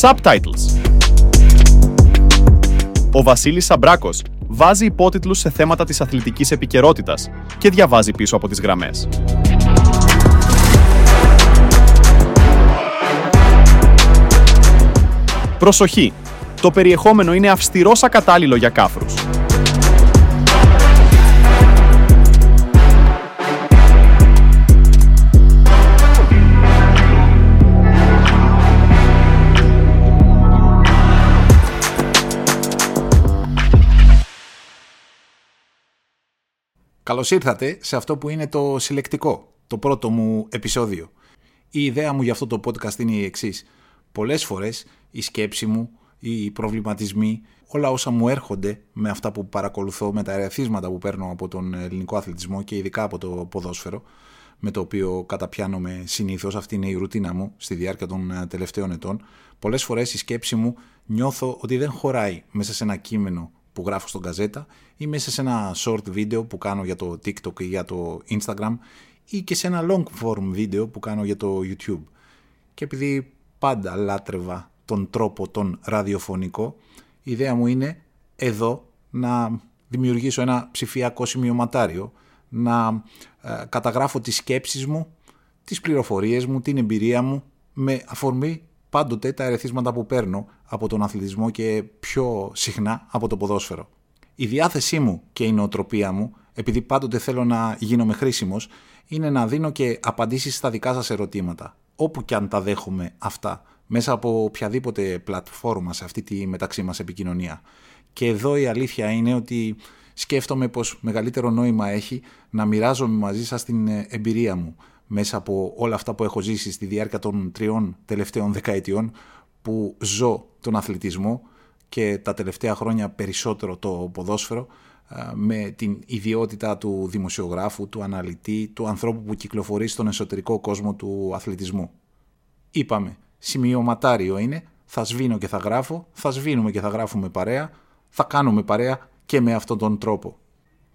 Subtitles Ο Βασίλης Σαμπράκος βάζει υπότιτλους σε θέματα της αθλητικής επικαιρότητας και διαβάζει πίσω από τις γραμμές. Προσοχή! Το περιεχόμενο είναι αυστηρός ακατάλληλο για κάφρους. Καλώς ήρθατε σε αυτό που είναι το συλλεκτικό, το πρώτο μου επεισόδιο. Η ιδέα μου για αυτό το podcast είναι η εξής. Πολλές φορές η σκέψη μου, οι προβληματισμοί, όλα όσα μου έρχονται με αυτά που παρακολουθώ, με τα ερεθίσματα που παίρνω από τον ελληνικό αθλητισμό και ειδικά από το ποδόσφαιρο, με το οποίο καταπιάνομαι συνήθως, αυτή είναι η ρουτίνα μου στη διάρκεια των ε, τελευταίων ετών, πολλές φορές η σκέψη μου νιώθω ότι δεν χωράει μέσα σε ένα κείμενο που γράφω στον καζέτα ή μέσα σε ένα short video που κάνω για το TikTok ή για το Instagram ή και σε ένα long form video που κάνω για το YouTube. Και επειδή πάντα λάτρευα τον τρόπο τον ραδιοφωνικό, η ιδέα μου είναι εδώ να δημιουργήσω ένα ψηφιακό σημειωματάριο, να ε, καταγράφω τις σκέψεις μου, τις πληροφορίες μου, την εμπειρία μου με αφορμή πάντοτε τα ερεθίσματα που παίρνω από τον αθλητισμό και πιο συχνά από το ποδόσφαιρο. Η διάθεσή μου και η νοοτροπία μου, επειδή πάντοτε θέλω να γίνομαι χρήσιμος, είναι να δίνω και απαντήσεις στα δικά σας ερωτήματα, όπου και αν τα δέχομαι αυτά, μέσα από οποιαδήποτε πλατφόρμα σε αυτή τη μεταξύ μας επικοινωνία. Και εδώ η αλήθεια είναι ότι σκέφτομαι πως μεγαλύτερο νόημα έχει να μοιράζομαι μαζί σας την εμπειρία μου, μέσα από όλα αυτά που έχω ζήσει στη διάρκεια των τριών τελευταίων δεκαετιών που ζω τον αθλητισμό και τα τελευταία χρόνια περισσότερο το ποδόσφαιρο με την ιδιότητα του δημοσιογράφου, του αναλυτή, του ανθρώπου που κυκλοφορεί στον εσωτερικό κόσμο του αθλητισμού. Είπαμε, σημειωματάριο είναι, θα σβήνω και θα γράφω, θα σβήνουμε και θα γράφουμε παρέα, θα κάνουμε παρέα και με αυτόν τον τρόπο.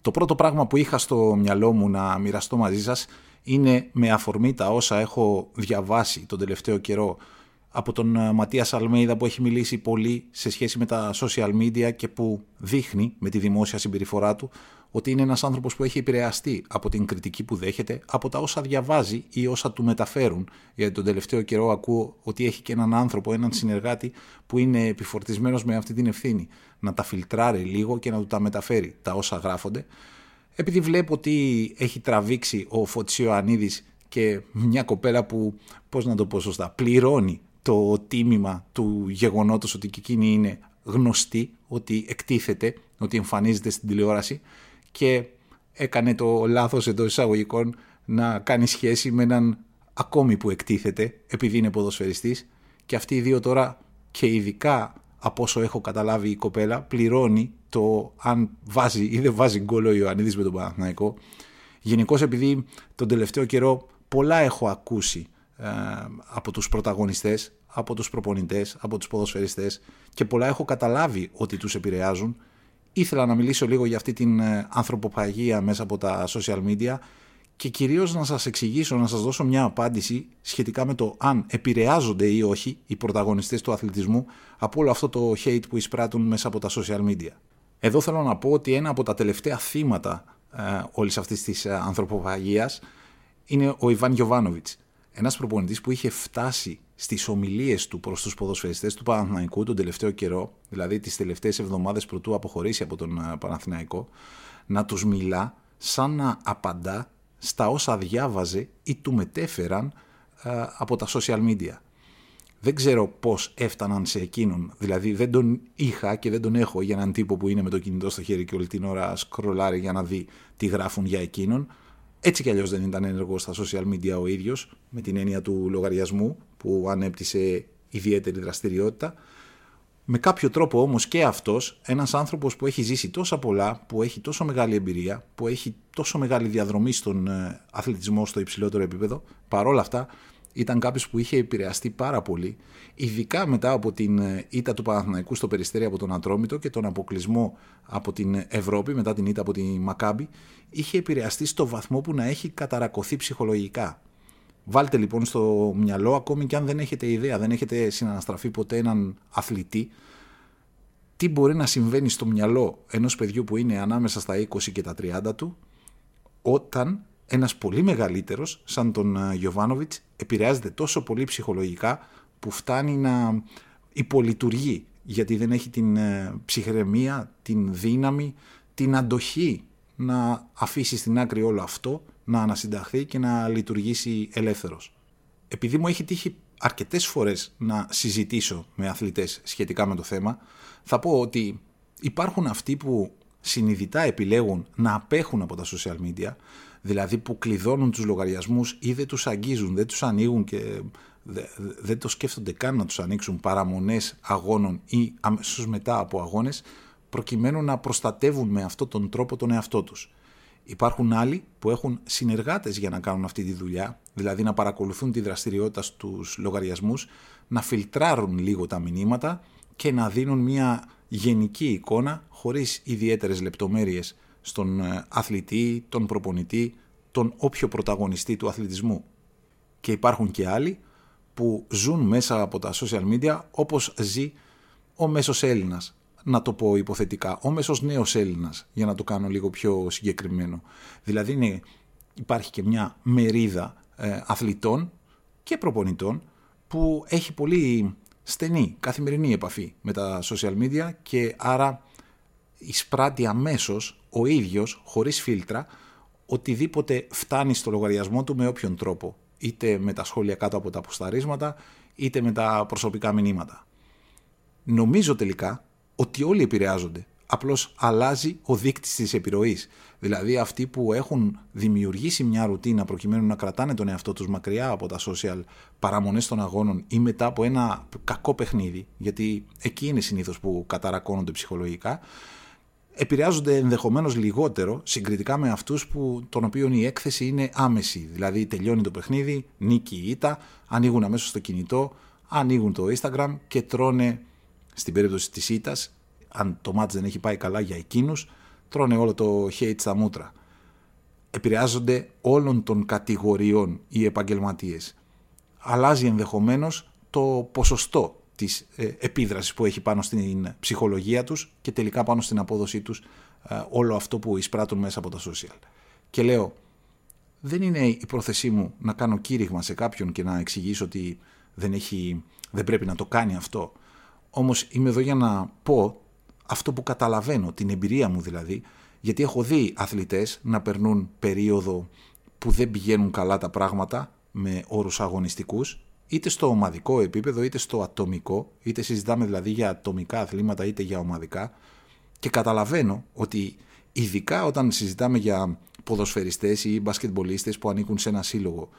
Το πρώτο πράγμα που είχα στο μυαλό μου να μοιραστώ μαζί σας είναι με αφορμή τα όσα έχω διαβάσει τον τελευταίο καιρό από τον ε, Ματίας Αλμέιδα που έχει μιλήσει πολύ σε σχέση με τα social media και που δείχνει με τη δημόσια συμπεριφορά του ότι είναι ένας άνθρωπος που έχει επηρεαστεί από την κριτική που δέχεται, από τα όσα διαβάζει ή όσα του μεταφέρουν. Γιατί τον τελευταίο καιρό ακούω ότι έχει και έναν άνθρωπο, έναν συνεργάτη που είναι επιφορτισμένος με αυτή την ευθύνη. Να τα φιλτράρει λίγο και να του τα μεταφέρει τα όσα γράφονται επειδή βλέπω ότι έχει τραβήξει ο Φωτσίο Ανίδης και μια κοπέλα που, πώς να το πω σωστά, πληρώνει το τίμημα του γεγονότος ότι και εκείνη είναι γνωστή, ότι εκτίθεται, ότι εμφανίζεται στην τηλεόραση και έκανε το λάθος εντός εισαγωγικών να κάνει σχέση με έναν ακόμη που εκτίθεται επειδή είναι ποδοσφαιριστής. Και αυτοί οι δύο τώρα και ειδικά από όσο έχω καταλάβει η κοπέλα πληρώνει το αν βάζει ή δεν βάζει γκολ ο Ιωαννίδης με τον Παναθηναϊκό. Γενικώς επειδή τον τελευταίο καιρό πολλά έχω ακούσει ε, από τους πρωταγωνιστές, από τους προπονητές, από τους ποδοσφαιριστές και πολλά έχω καταλάβει ότι τους επηρεάζουν. Ήθελα να μιλήσω λίγο για αυτή την ε, ανθρωποπαγία μέσα από τα social media και κυρίως να σας εξηγήσω, να σας δώσω μια απάντηση σχετικά με το αν επηρεάζονται ή όχι οι πρωταγωνιστές του αθλητισμού από όλο αυτό το hate που εισπράττουν μέσα από τα social media. Εδώ θέλω να πω ότι ένα από τα τελευταία θύματα ε, όλης αυτής της ε, ανθρωποφαγίας είναι ο Ιβάν Γιωβάνοβιτς. Ένας προπονητής που είχε φτάσει στις ομιλίες του προς τους ποδοσφαιριστές του Παναθηναϊκού τον τελευταίο καιρό, δηλαδή τις τελευταίες εβδομάδες πρωτού αποχωρήσει από τον ε, Παναθηναϊκό, να τους μιλά σαν να απαντά στα όσα διάβαζε ή του μετέφεραν ε, από τα social media. Δεν ξέρω πώς έφταναν σε εκείνον, δηλαδή δεν τον είχα και δεν τον έχω για έναν τύπο που είναι με το κινητό στο χέρι και όλη την ώρα σκρολάρει για να δει τι γράφουν για εκείνον. Έτσι κι αλλιώς δεν ήταν ενεργό στα social media ο ίδιος, με την έννοια του λογαριασμού που ανέπτυσε ιδιαίτερη δραστηριότητα. Με κάποιο τρόπο όμως και αυτός, ένας άνθρωπος που έχει ζήσει τόσα πολλά, που έχει τόσο μεγάλη εμπειρία, που έχει τόσο μεγάλη διαδρομή στον ε, αθλητισμό στο υψηλότερο επίπεδο, παρόλα αυτά ήταν κάποιος που είχε επηρεαστεί πάρα πολύ, ειδικά μετά από την ε, ήττα του Παναθηναϊκού στο Περιστέρι από τον Ατρόμητο και τον αποκλεισμό από την Ευρώπη μετά την ήττα από τη Μακάμπη, είχε επηρεαστεί στο βαθμό που να έχει καταρακωθεί ψυχολογικά. Βάλτε λοιπόν στο μυαλό, ακόμη και αν δεν έχετε ιδέα, δεν έχετε συναναστραφεί ποτέ έναν αθλητή, τι μπορεί να συμβαίνει στο μυαλό ενός παιδιού που είναι ανάμεσα στα 20 και τα 30 του, όταν ένας πολύ μεγαλύτερος, σαν τον Γιωβάνοβιτς, επηρεάζεται τόσο πολύ ψυχολογικά που φτάνει να υπολειτουργεί, γιατί δεν έχει την ε, ψυχραιμία, την δύναμη, την αντοχή να αφήσει στην άκρη όλο αυτό, να ανασυνταχθεί και να λειτουργήσει ελεύθερος. Επειδή μου έχει τύχει αρκετές φορές να συζητήσω με αθλητές σχετικά με το θέμα, θα πω ότι υπάρχουν αυτοί που συνειδητά επιλέγουν να απέχουν από τα social media, δηλαδή που κλειδώνουν τους λογαριασμούς ή δεν τους αγγίζουν, δεν τους ανοίγουν και δεν το σκέφτονται καν να τους ανοίξουν παραμονές αγώνων ή αμέσως μετά από αγώνες, προκειμένου να προστατεύουν με αυτόν τον τρόπο τον εαυτό τους. Υπάρχουν άλλοι που έχουν συνεργάτες για να κάνουν αυτή τη δουλειά, δηλαδή να παρακολουθούν τη δραστηριότητα στους λογαριασμούς, να φιλτράρουν λίγο τα μηνύματα και να δίνουν μια γενική εικόνα χωρίς ιδιαίτερες λεπτομέρειες στον ε, αθλητή, τον προπονητή, τον όποιο πρωταγωνιστή του αθλητισμού. Και υπάρχουν και άλλοι που ζουν μέσα από τα social media όπως ζει ο μέσος Έλληνας, να το πω υποθετικά, ο μέσος νέος Έλληνας, για να το κάνω λίγο πιο συγκεκριμένο. Δηλαδή είναι, υπάρχει και μια μερίδα ε, αθλητών και προπονητών που έχει πολύ στενή καθημερινή επαφή με τα social media και άρα εισπράττει αμέσως ο ίδιος, χωρίς φίλτρα, οτιδήποτε φτάνει στο λογαριασμό του με όποιον τρόπο. Είτε με τα σχόλια κάτω από τα αποσταρίσματα, είτε με τα προσωπικά μηνύματα. Νομίζω τελικά ότι όλοι επηρεάζονται. Απλώς αλλάζει ο δείκτης της επιρροής. Δηλαδή αυτοί που έχουν δημιουργήσει μια ρουτίνα προκειμένου να κρατάνε τον εαυτό τους μακριά από τα social παραμονές των αγώνων ή μετά από ένα κακό παιχνίδι, γιατί εκεί είναι συνήθως που καταρακώνονται ψυχολογικά, επηρεάζονται ενδεχομένως λιγότερο συγκριτικά με αυτούς των οποίων η έκθεση είναι άμεση. Δηλαδή τελειώνει το παιχνίδι, νίκη ή ήττα, ανοίγουν αμέσως το κινητό, ανοίγουν το Instagram και τρώνε στην περίπτωση της ήττας, αν το μάτς δεν έχει πάει καλά για εκείνους, τρώνε όλο το hate στα μούτρα. Επηρεάζονται όλων των κατηγοριών οι επαγγελματίες. Αλλάζει ενδεχομένως το ποσοστό της ε, επίδρασης που έχει πάνω στην ψυχολογία τους και τελικά πάνω στην απόδοσή τους ε, όλο αυτό που εισπράττουν μέσα από τα social. Και λέω, δεν είναι η πρόθεσή μου να κάνω κήρυγμα σε κάποιον και να εξηγήσω ότι δεν, έχει, δεν πρέπει να το κάνει αυτό. Όμως είμαι εδώ για να πω αυτό που καταλαβαίνω, την εμπειρία μου δηλαδή, γιατί έχω δει αθλητές να περνούν περίοδο που δεν πηγαίνουν καλά τα πράγματα με όρους αγωνιστικούς είτε στο ομαδικό επίπεδο είτε στο ατομικό, είτε συζητάμε δηλαδή για ατομικά αθλήματα είτε για ομαδικά και καταλαβαίνω ότι ειδικά όταν συζητάμε για ποδοσφαιριστές ή μπασκετμπολίστες που ανήκουν σε ένα σύλλογο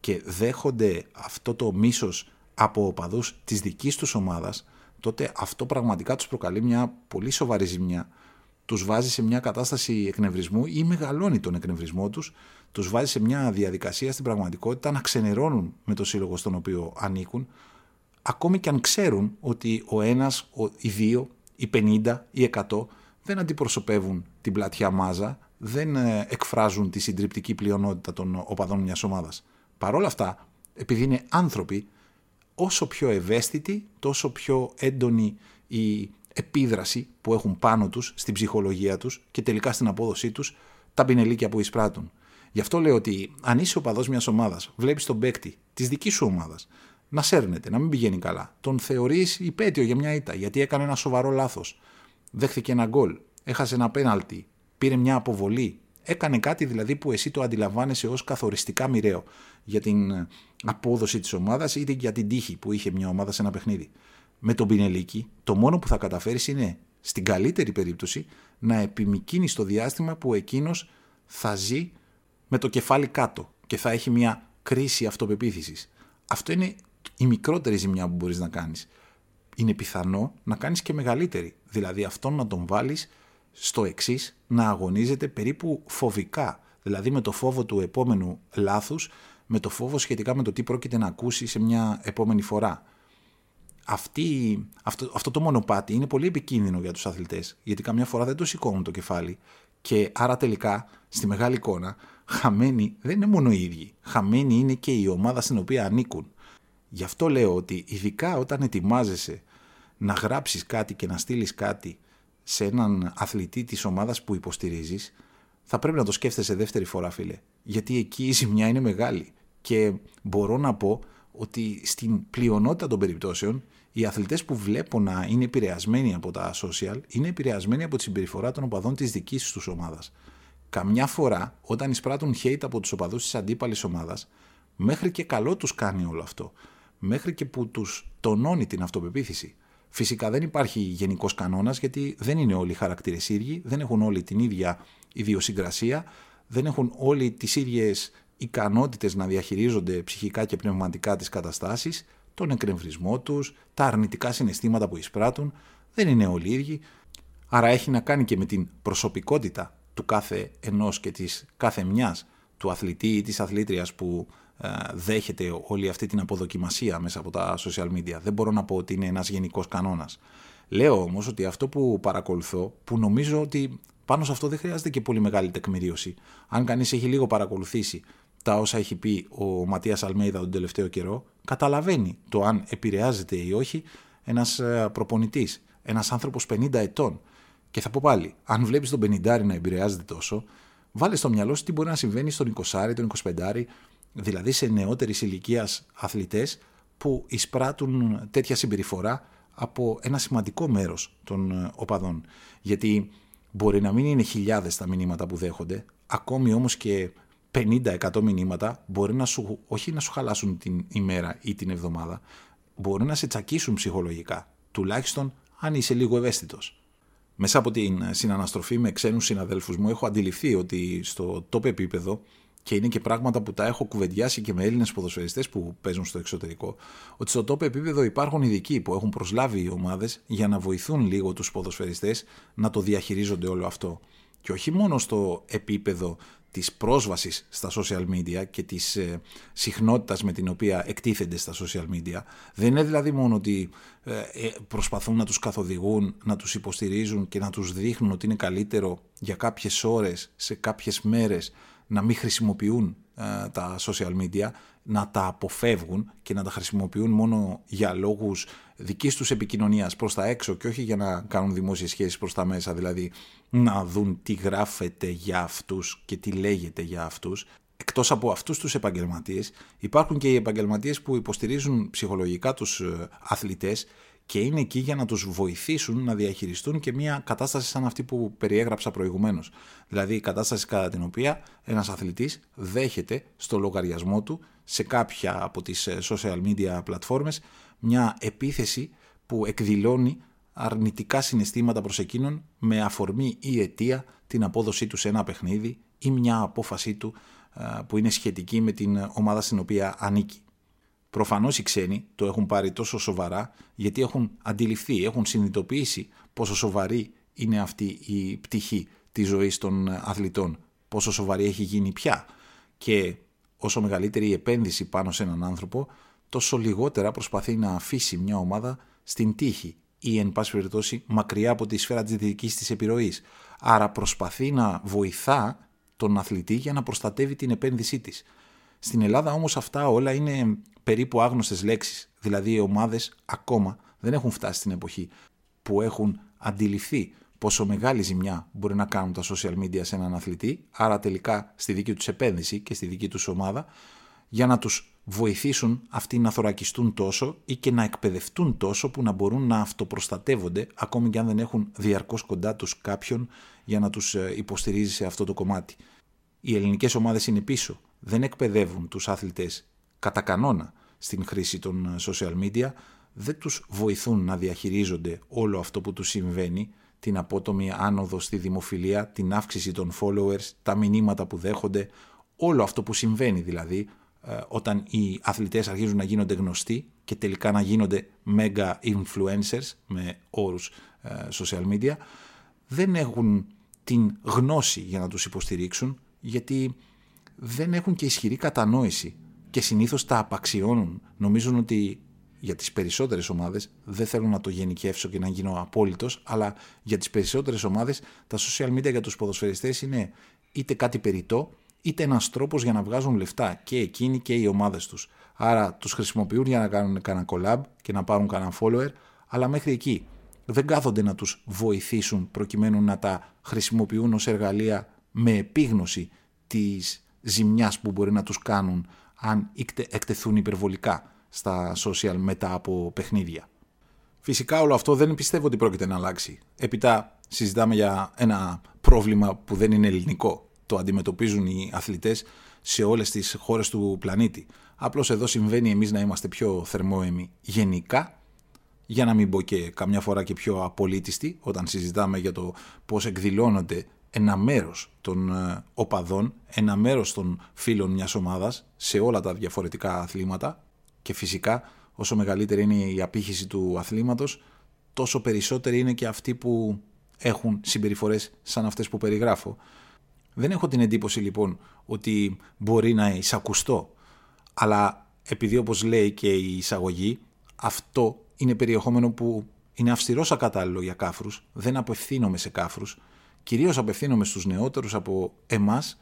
και δέχονται αυτό το μίσος από οπαδούς της δικής τους ομάδας, τότε αυτό πραγματικά τους προκαλεί μια πολύ σοβαρή ζημιά. Τους βάζει σε μια κατάσταση εκνευρισμού ή μεγαλώνει τον εκνευρισμό τους τους βάζει σε μια διαδικασία στην πραγματικότητα να ξενερώνουν με το σύλλογο στον οποίο ανήκουν, ακόμη και αν ξέρουν ότι ο ένας, ο, οι δύο, οι 50, οι 100 δεν αντιπροσωπεύουν την πλατιά μάζα, δεν ε, εκφράζουν τη συντριπτική πλειονότητα των οπαδών μιας ομάδας. Παρ' όλα αυτά, επειδή είναι άνθρωποι, όσο πιο ευαίσθητοι, τόσο πιο έντονη η επίδραση που έχουν πάνω τους, στην ψυχολογία τους και τελικά στην απόδοσή τους, τα πινελίκια που εισπράττουν. Γι' αυτό λέω ότι αν είσαι οπαδό μιας ομάδας, βλέπεις τον παίκτη της δικής σου ομάδας να σέρνεται, να μην πηγαίνει καλά, τον θεωρείς υπέτειο για μια ήττα γιατί έκανε ένα σοβαρό λάθος. Δέχθηκε ένα γκολ, έχασε ένα πέναλτι, πήρε μια αποβολή, έκανε κάτι δηλαδή που εσύ το αντιλαμβάνεσαι ως καθοριστικά μοιραίο για την απόδοση της ομάδας ή για την τύχη που είχε μια ομάδα σε ένα παιχνίδι. Με τον Πινελίκη, το μόνο που θα καταφέρεις είναι, στην καλύτερη περίπτωση, να επιμηκύνεις το διάστημα που εκείνος θα ζει με το κεφάλι κάτω και θα έχει μια κρίση αυτοπεποίθησης. Αυτό είναι η μικρότερη ζημιά που μπορείς να κάνεις. Είναι πιθανό να κάνεις και μεγαλύτερη, δηλαδή αυτόν να τον βάλεις στο εξής να αγωνίζεται περίπου φοβικά, δηλαδή με το φόβο του επόμενου λάθους, με το φόβο σχετικά με το τι πρόκειται να ακούσει σε μια επόμενη φορά. Αυτή, αυτό, αυτό το μονοπάτι είναι πολύ επικίνδυνο για τους αθλητές, γιατί καμιά φορά δεν το σηκώνουν το κεφάλι και άρα τελικά στη μεγάλη εικόνα χαμένοι δεν είναι μόνο οι ίδιοι. Χαμένοι είναι και η ομάδα στην οποία ανήκουν. Γι' αυτό λέω ότι ειδικά όταν ετοιμάζεσαι να γράψεις κάτι και να στείλεις κάτι σε έναν αθλητή της ομάδας που υποστηρίζεις, θα πρέπει να το σκέφτεσαι δεύτερη φορά φίλε. Γιατί εκεί η ζημιά είναι μεγάλη. Και μπορώ να πω ότι στην πλειονότητα των περιπτώσεων οι αθλητές που βλέπω να είναι επηρεασμένοι από τα social είναι επηρεασμένοι από τη συμπεριφορά των οπαδών της δικής τους ομάδας. Καμιά φορά, όταν εισπράττουν hate από τους οπαδούς της αντίπαλης ομάδας, μέχρι και καλό τους κάνει όλο αυτό. Μέχρι και που τους τονώνει την αυτοπεποίθηση. Φυσικά δεν υπάρχει γενικός κανόνας γιατί δεν είναι όλοι οι χαρακτήρες ίδιοι, δεν έχουν όλοι την ίδια ιδιοσυγκρασία, δεν έχουν όλοι τις ίδιες ικανότητες να διαχειρίζονται ψυχικά και πνευματικά τις καταστάσεις, τον εκνευρισμό τους, τα αρνητικά συναισθήματα που εισπράττουν. Δεν είναι όλοι ίδιοι. Άρα έχει να κάνει και με την προσωπικότητα του κάθε ενός και της κάθε μιας του αθλητή ή της αθλήτριας που ε, δέχεται όλη αυτή την αποδοκιμασία μέσα από τα social media. Δεν μπορώ να πω ότι είναι ένας γενικός κανόνας. Λέω όμως ότι αυτό που παρακολουθώ, που νομίζω ότι πάνω σε αυτό δεν χρειάζεται και πολύ μεγάλη τεκμηρίωση. Αν κανείς έχει λίγο παρακολουθήσει τα όσα έχει πει ο Ματίας Αλμέιδα τον τελευταίο καιρό, καταλαβαίνει το αν επηρεάζεται ή όχι ένας ε, προπονητής, ένας άνθρωπος 50 ετών. Και θα πω πάλι, αν βλέπεις τον 50 να επηρεάζεται τόσο, βάλε στο μυαλό σου τι μπορεί να συμβαίνει στον 20 τον 25 δηλαδή σε νεότερης ηλικίας αθλητές που εισπράττουν τέτοια συμπεριφορά από ένα σημαντικό μέρος των ε, οπαδών. Γιατί μπορεί να μην είναι χιλιάδες τα μηνύματα που δέχονται, ακόμη όμως και 50-100 μηνύματα μπορεί να σου, όχι να σου χαλάσουν την ημέρα ή την εβδομάδα, μπορεί να σε τσακίσουν ψυχολογικά, τουλάχιστον αν είσαι λίγο ευαίσθητος. Μέσα από την συναναστροφή με ξένους συναδέλφους μου έχω αντιληφθεί ότι στο top επίπεδο και είναι και πράγματα που τα έχω κουβεντιάσει και με Έλληνες ποδοσφαιριστές που παίζουν στο εξωτερικό, ότι στο top επίπεδο υπάρχουν ειδικοί που έχουν προσλάβει οι ομάδες για να βοηθούν λίγο τους ποδοσφαιριστές να το διαχειρίζονται όλο αυτό. Και όχι μόνο στο επίπεδο της πρόσβασης στα social media και της ε, συχνότητας με την οποία εκτίθενται στα social media. Δεν είναι δηλαδή μόνο ότι ε, ε, προσπαθούν να τους καθοδηγούν, να τους υποστηρίζουν και να τους δείχνουν ότι είναι καλύτερο για κάποιες ώρες, σε κάποιες μέρες να μην χρησιμοποιούν ε, τα social media, να τα αποφεύγουν και να τα χρησιμοποιούν μόνο για λόγους δικής τους επικοινωνίας προς τα έξω και όχι για να κάνουν δημόσιες σχέσεις προς τα μέσα, δηλαδή να δουν τι γράφεται για αυτούς και τι λέγεται για αυτούς. Εκτός από αυτούς τους επαγγελματίες υπάρχουν και οι επαγγελματίες που υποστηρίζουν ψυχολογικά τους ε, αθλητές και είναι εκεί για να τους βοηθήσουν να διαχειριστούν και μια κατάσταση σαν αυτή που περιέγραψα προηγουμένως. Δηλαδή η κατάσταση κατά την οποία ένας αθλητής δέχεται στο λογαριασμό του σε κάποια από τις ε, social media πλατφόρμες μια επίθεση που εκδηλώνει αρνητικά συναισθήματα προς εκείνον με αφορμή ή αιτία την απόδοσή του σε ένα παιχνίδι ή μια απόφασή του ε, που είναι σχετική με την ομάδα στην οποία ανήκει. Προφανώς οι ξένοι το έχουν πάρει τόσο σοβαρά γιατί έχουν αντιληφθεί, έχουν συνειδητοποιήσει πόσο σοβαρή είναι αυτή η πτυχή της ζωής των αθλητών, πόσο σοβαρή έχει γίνει πια και όσο μεγαλύτερη η επένδυση πάνω σε έναν άνθρωπο, τόσο λιγότερα προσπαθεί να αφήσει μια ομάδα στην τύχη ή εν πάση περιπτώσει μακριά από τη σφαίρα της δικής της επιρροής. Άρα προσπαθεί να βοηθά τον αθλητή για να προστατεύει την επένδυσή της. Στην Ελλάδα όμως αυτά όλα είναι περίπου άγνωστες λέξεις. Δηλαδή οι ομάδες ακόμα δεν έχουν φτάσει στην εποχή που έχουν αντιληφθεί πόσο μεγάλη ζημιά μπορεί να κάνουν τα social media σε έναν αθλητή, άρα τελικά στη δική τους επένδυση και στη δική τους ομάδα, για να τους βοηθήσουν αυτοί να θωρακιστούν τόσο ή και να εκπαιδευτούν τόσο που να μπορούν να αυτοπροστατεύονται ακόμη και αν δεν έχουν διαρκώς κοντά τους κάποιον για να τους ε, υποστηρίζει σε αυτό το κομμάτι. Οι ελληνικές ομάδες είναι πίσω δεν εκπαιδεύουν τους άθλητες κατά κανόνα στην χρήση των social media, δεν τους βοηθούν να διαχειρίζονται όλο αυτό που τους συμβαίνει, την απότομη άνοδο στη δημοφιλία, την αύξηση των followers, τα μηνύματα που δέχονται, όλο αυτό που συμβαίνει δηλαδή ε, όταν οι αθλητές αρχίζουν να γίνονται γνωστοί και τελικά να γίνονται mega influencers με όρους ε, social media, δεν έχουν την γνώση για να τους υποστηρίξουν γιατί δεν έχουν και ισχυρή κατανόηση και συνήθως τα απαξιώνουν. Νομίζουν ότι για τις περισσότερες ομάδες, δεν θέλω να το γενικεύσω και να γίνω απόλυτος, αλλά για τις περισσότερες ομάδες τα social media για τους ποδοσφαιριστές είναι είτε κάτι περιττό, είτε ένας τρόπος για να βγάζουν λεφτά και εκείνοι και οι ομάδες τους. Άρα τους χρησιμοποιούν για να κάνουν κανένα collab και να πάρουν κανένα follower, αλλά μέχρι εκεί. Δεν κάθονται να τους βοηθήσουν προκειμένου να τα χρησιμοποιούν ως εργαλεία με επίγνωση της ζημιάς που μπορεί να τους κάνουν αν εκτεθούν υπερβολικά στα social μετά από παιχνίδια. Φυσικά όλο αυτό δεν πιστεύω ότι πρόκειται να αλλάξει. Έπειτα συζητάμε για ένα πρόβλημα που δεν είναι ελληνικό. Το αντιμετωπίζουν οι αθλητές σε όλες τις χώρες του πλανήτη. Απλώς εδώ συμβαίνει εμείς να είμαστε πιο θερμόεμοι γενικά, για να μην πω και καμιά φορά και πιο απολύτιστοι, όταν συζητάμε για το πώς εκδηλώνονται ένα μέρος των ε, οπαδών, ένα μέρος των φίλων μιας ομάδας σε όλα τα διαφορετικά αθλήματα και φυσικά όσο μεγαλύτερη είναι η απήχηση του αθλήματος τόσο περισσότεροι είναι και αυτοί που έχουν συμπεριφορές σαν αυτές που περιγράφω. Δεν έχω την εντύπωση λοιπόν ότι μπορεί να εισακουστώ αλλά επειδή όπως λέει και η εισαγωγή αυτό είναι περιεχόμενο που είναι αυστηρός ακατάλληλο για κάφρους, δεν απευθύνομαι σε κάφρους κυρίως απευθύνομαι στους νεότερους από εμάς,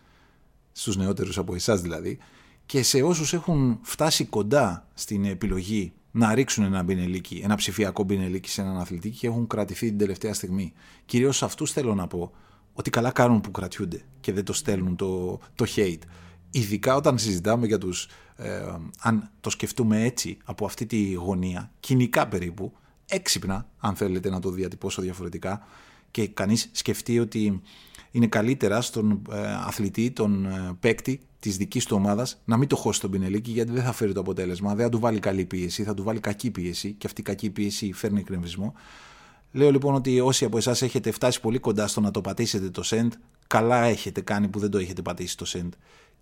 στους νεότερους από εσάς δηλαδή, και σε όσους έχουν φτάσει κοντά στην επιλογή να ρίξουν ένα μπινελίκι, ένα ψηφιακό μπινελίκι σε έναν αθλητή και έχουν κρατηθεί την τελευταία στιγμή. Κυρίως σε αυτούς θέλω να πω ότι καλά κάνουν που κρατιούνται και δεν το στέλνουν το, το hate. Ειδικά όταν συζητάμε για τους, ε, αν το σκεφτούμε έτσι, από αυτή τη γωνία, κοινικά περίπου, έξυπνα, αν θέλετε να το διατυπώσω διαφορετικά, και κανείς σκεφτεί ότι είναι καλύτερα στον ε, αθλητή, τον ε, παίκτη της δικής του ομάδας να μην το χώσει τον πινελίκι γιατί δεν θα φέρει το αποτέλεσμα. Δεν θα του βάλει καλή πίεση, θα του βάλει κακή πίεση και αυτή η κακή πίεση φέρνει εκνευρισμό. Λέω λοιπόν ότι όσοι από εσάς έχετε φτάσει πολύ κοντά στο να το πατήσετε το send, καλά έχετε κάνει που δεν το έχετε πατήσει το send.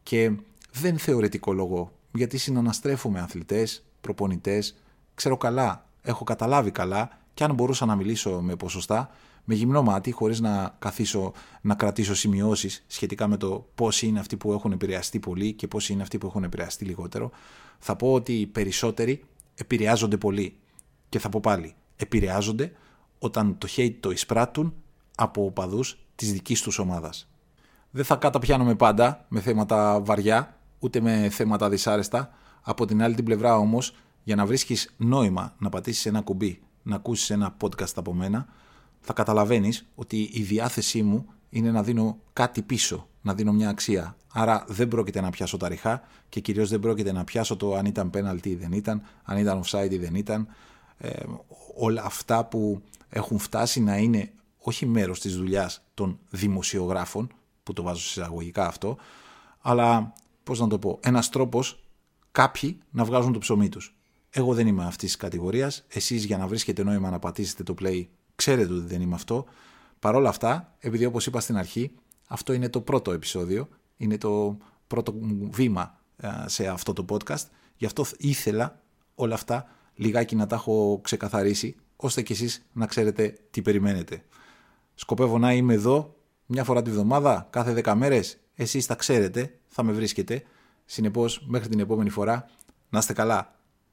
Και δεν θεωρητικό λόγο, γιατί συναναστρέφουμε αθλητές, προπονητές, ξέρω καλά, έχω καταλάβει καλά και αν μπορούσα να μιλήσω με ποσοστά, με γυμνό μάτι, χωρίς να καθίσω να κρατήσω σημειώσεις σχετικά με το πόσοι είναι αυτοί που έχουν επηρεαστεί πολύ και πόσοι είναι αυτοί που έχουν επηρεαστεί λιγότερο, θα πω ότι οι περισσότεροι επηρεάζονται πολύ. Και θα πω πάλι, επηρεάζονται όταν το hate το εισπράττουν από οπαδούς της δικής τους ομάδας. Δεν θα καταπιάνομαι πάντα με θέματα βαριά, ούτε με θέματα δυσάρεστα. Από την άλλη την πλευρά όμως, για να βρίσκεις νόημα να πατήσεις ένα κουμπί, να ακούσεις ένα podcast από μένα, θα καταλαβαίνεις ότι η διάθεσή μου είναι να δίνω κάτι πίσω, να δίνω μια αξία. Άρα δεν πρόκειται να πιάσω τα ριχά και κυρίως δεν πρόκειται να πιάσω το αν ήταν penalty ή δεν ήταν, αν ήταν offside ή δεν ήταν. Ε, όλα αυτά που έχουν φτάσει να είναι όχι μέρος της δουλειάς των δημοσιογράφων, που το βάζω εισαγωγικά αυτό, αλλά πώς να το πω, ένας τρόπος κάποιοι να βγάζουν το ψωμί τους. Εγώ δεν είμαι αυτής της κατηγορίας, εσείς για να βρίσκετε νόημα να πατήσετε το play Ξέρετε ότι δεν είμαι αυτό. Παρ' όλα αυτά, επειδή όπως είπα στην αρχή, αυτό είναι το πρώτο επεισόδιο, είναι το πρώτο βήμα σε αυτό το podcast. Γι' αυτό ήθελα όλα αυτά λιγάκι να τα έχω ξεκαθαρίσει, ώστε κι εσείς να ξέρετε τι περιμένετε. Σκοπεύω να είμαι εδώ μια φορά τη βδομάδα, κάθε δέκα μέρες. Εσείς τα ξέρετε, θα με βρίσκετε. Συνεπώς, μέχρι την επόμενη φορά, να είστε καλά.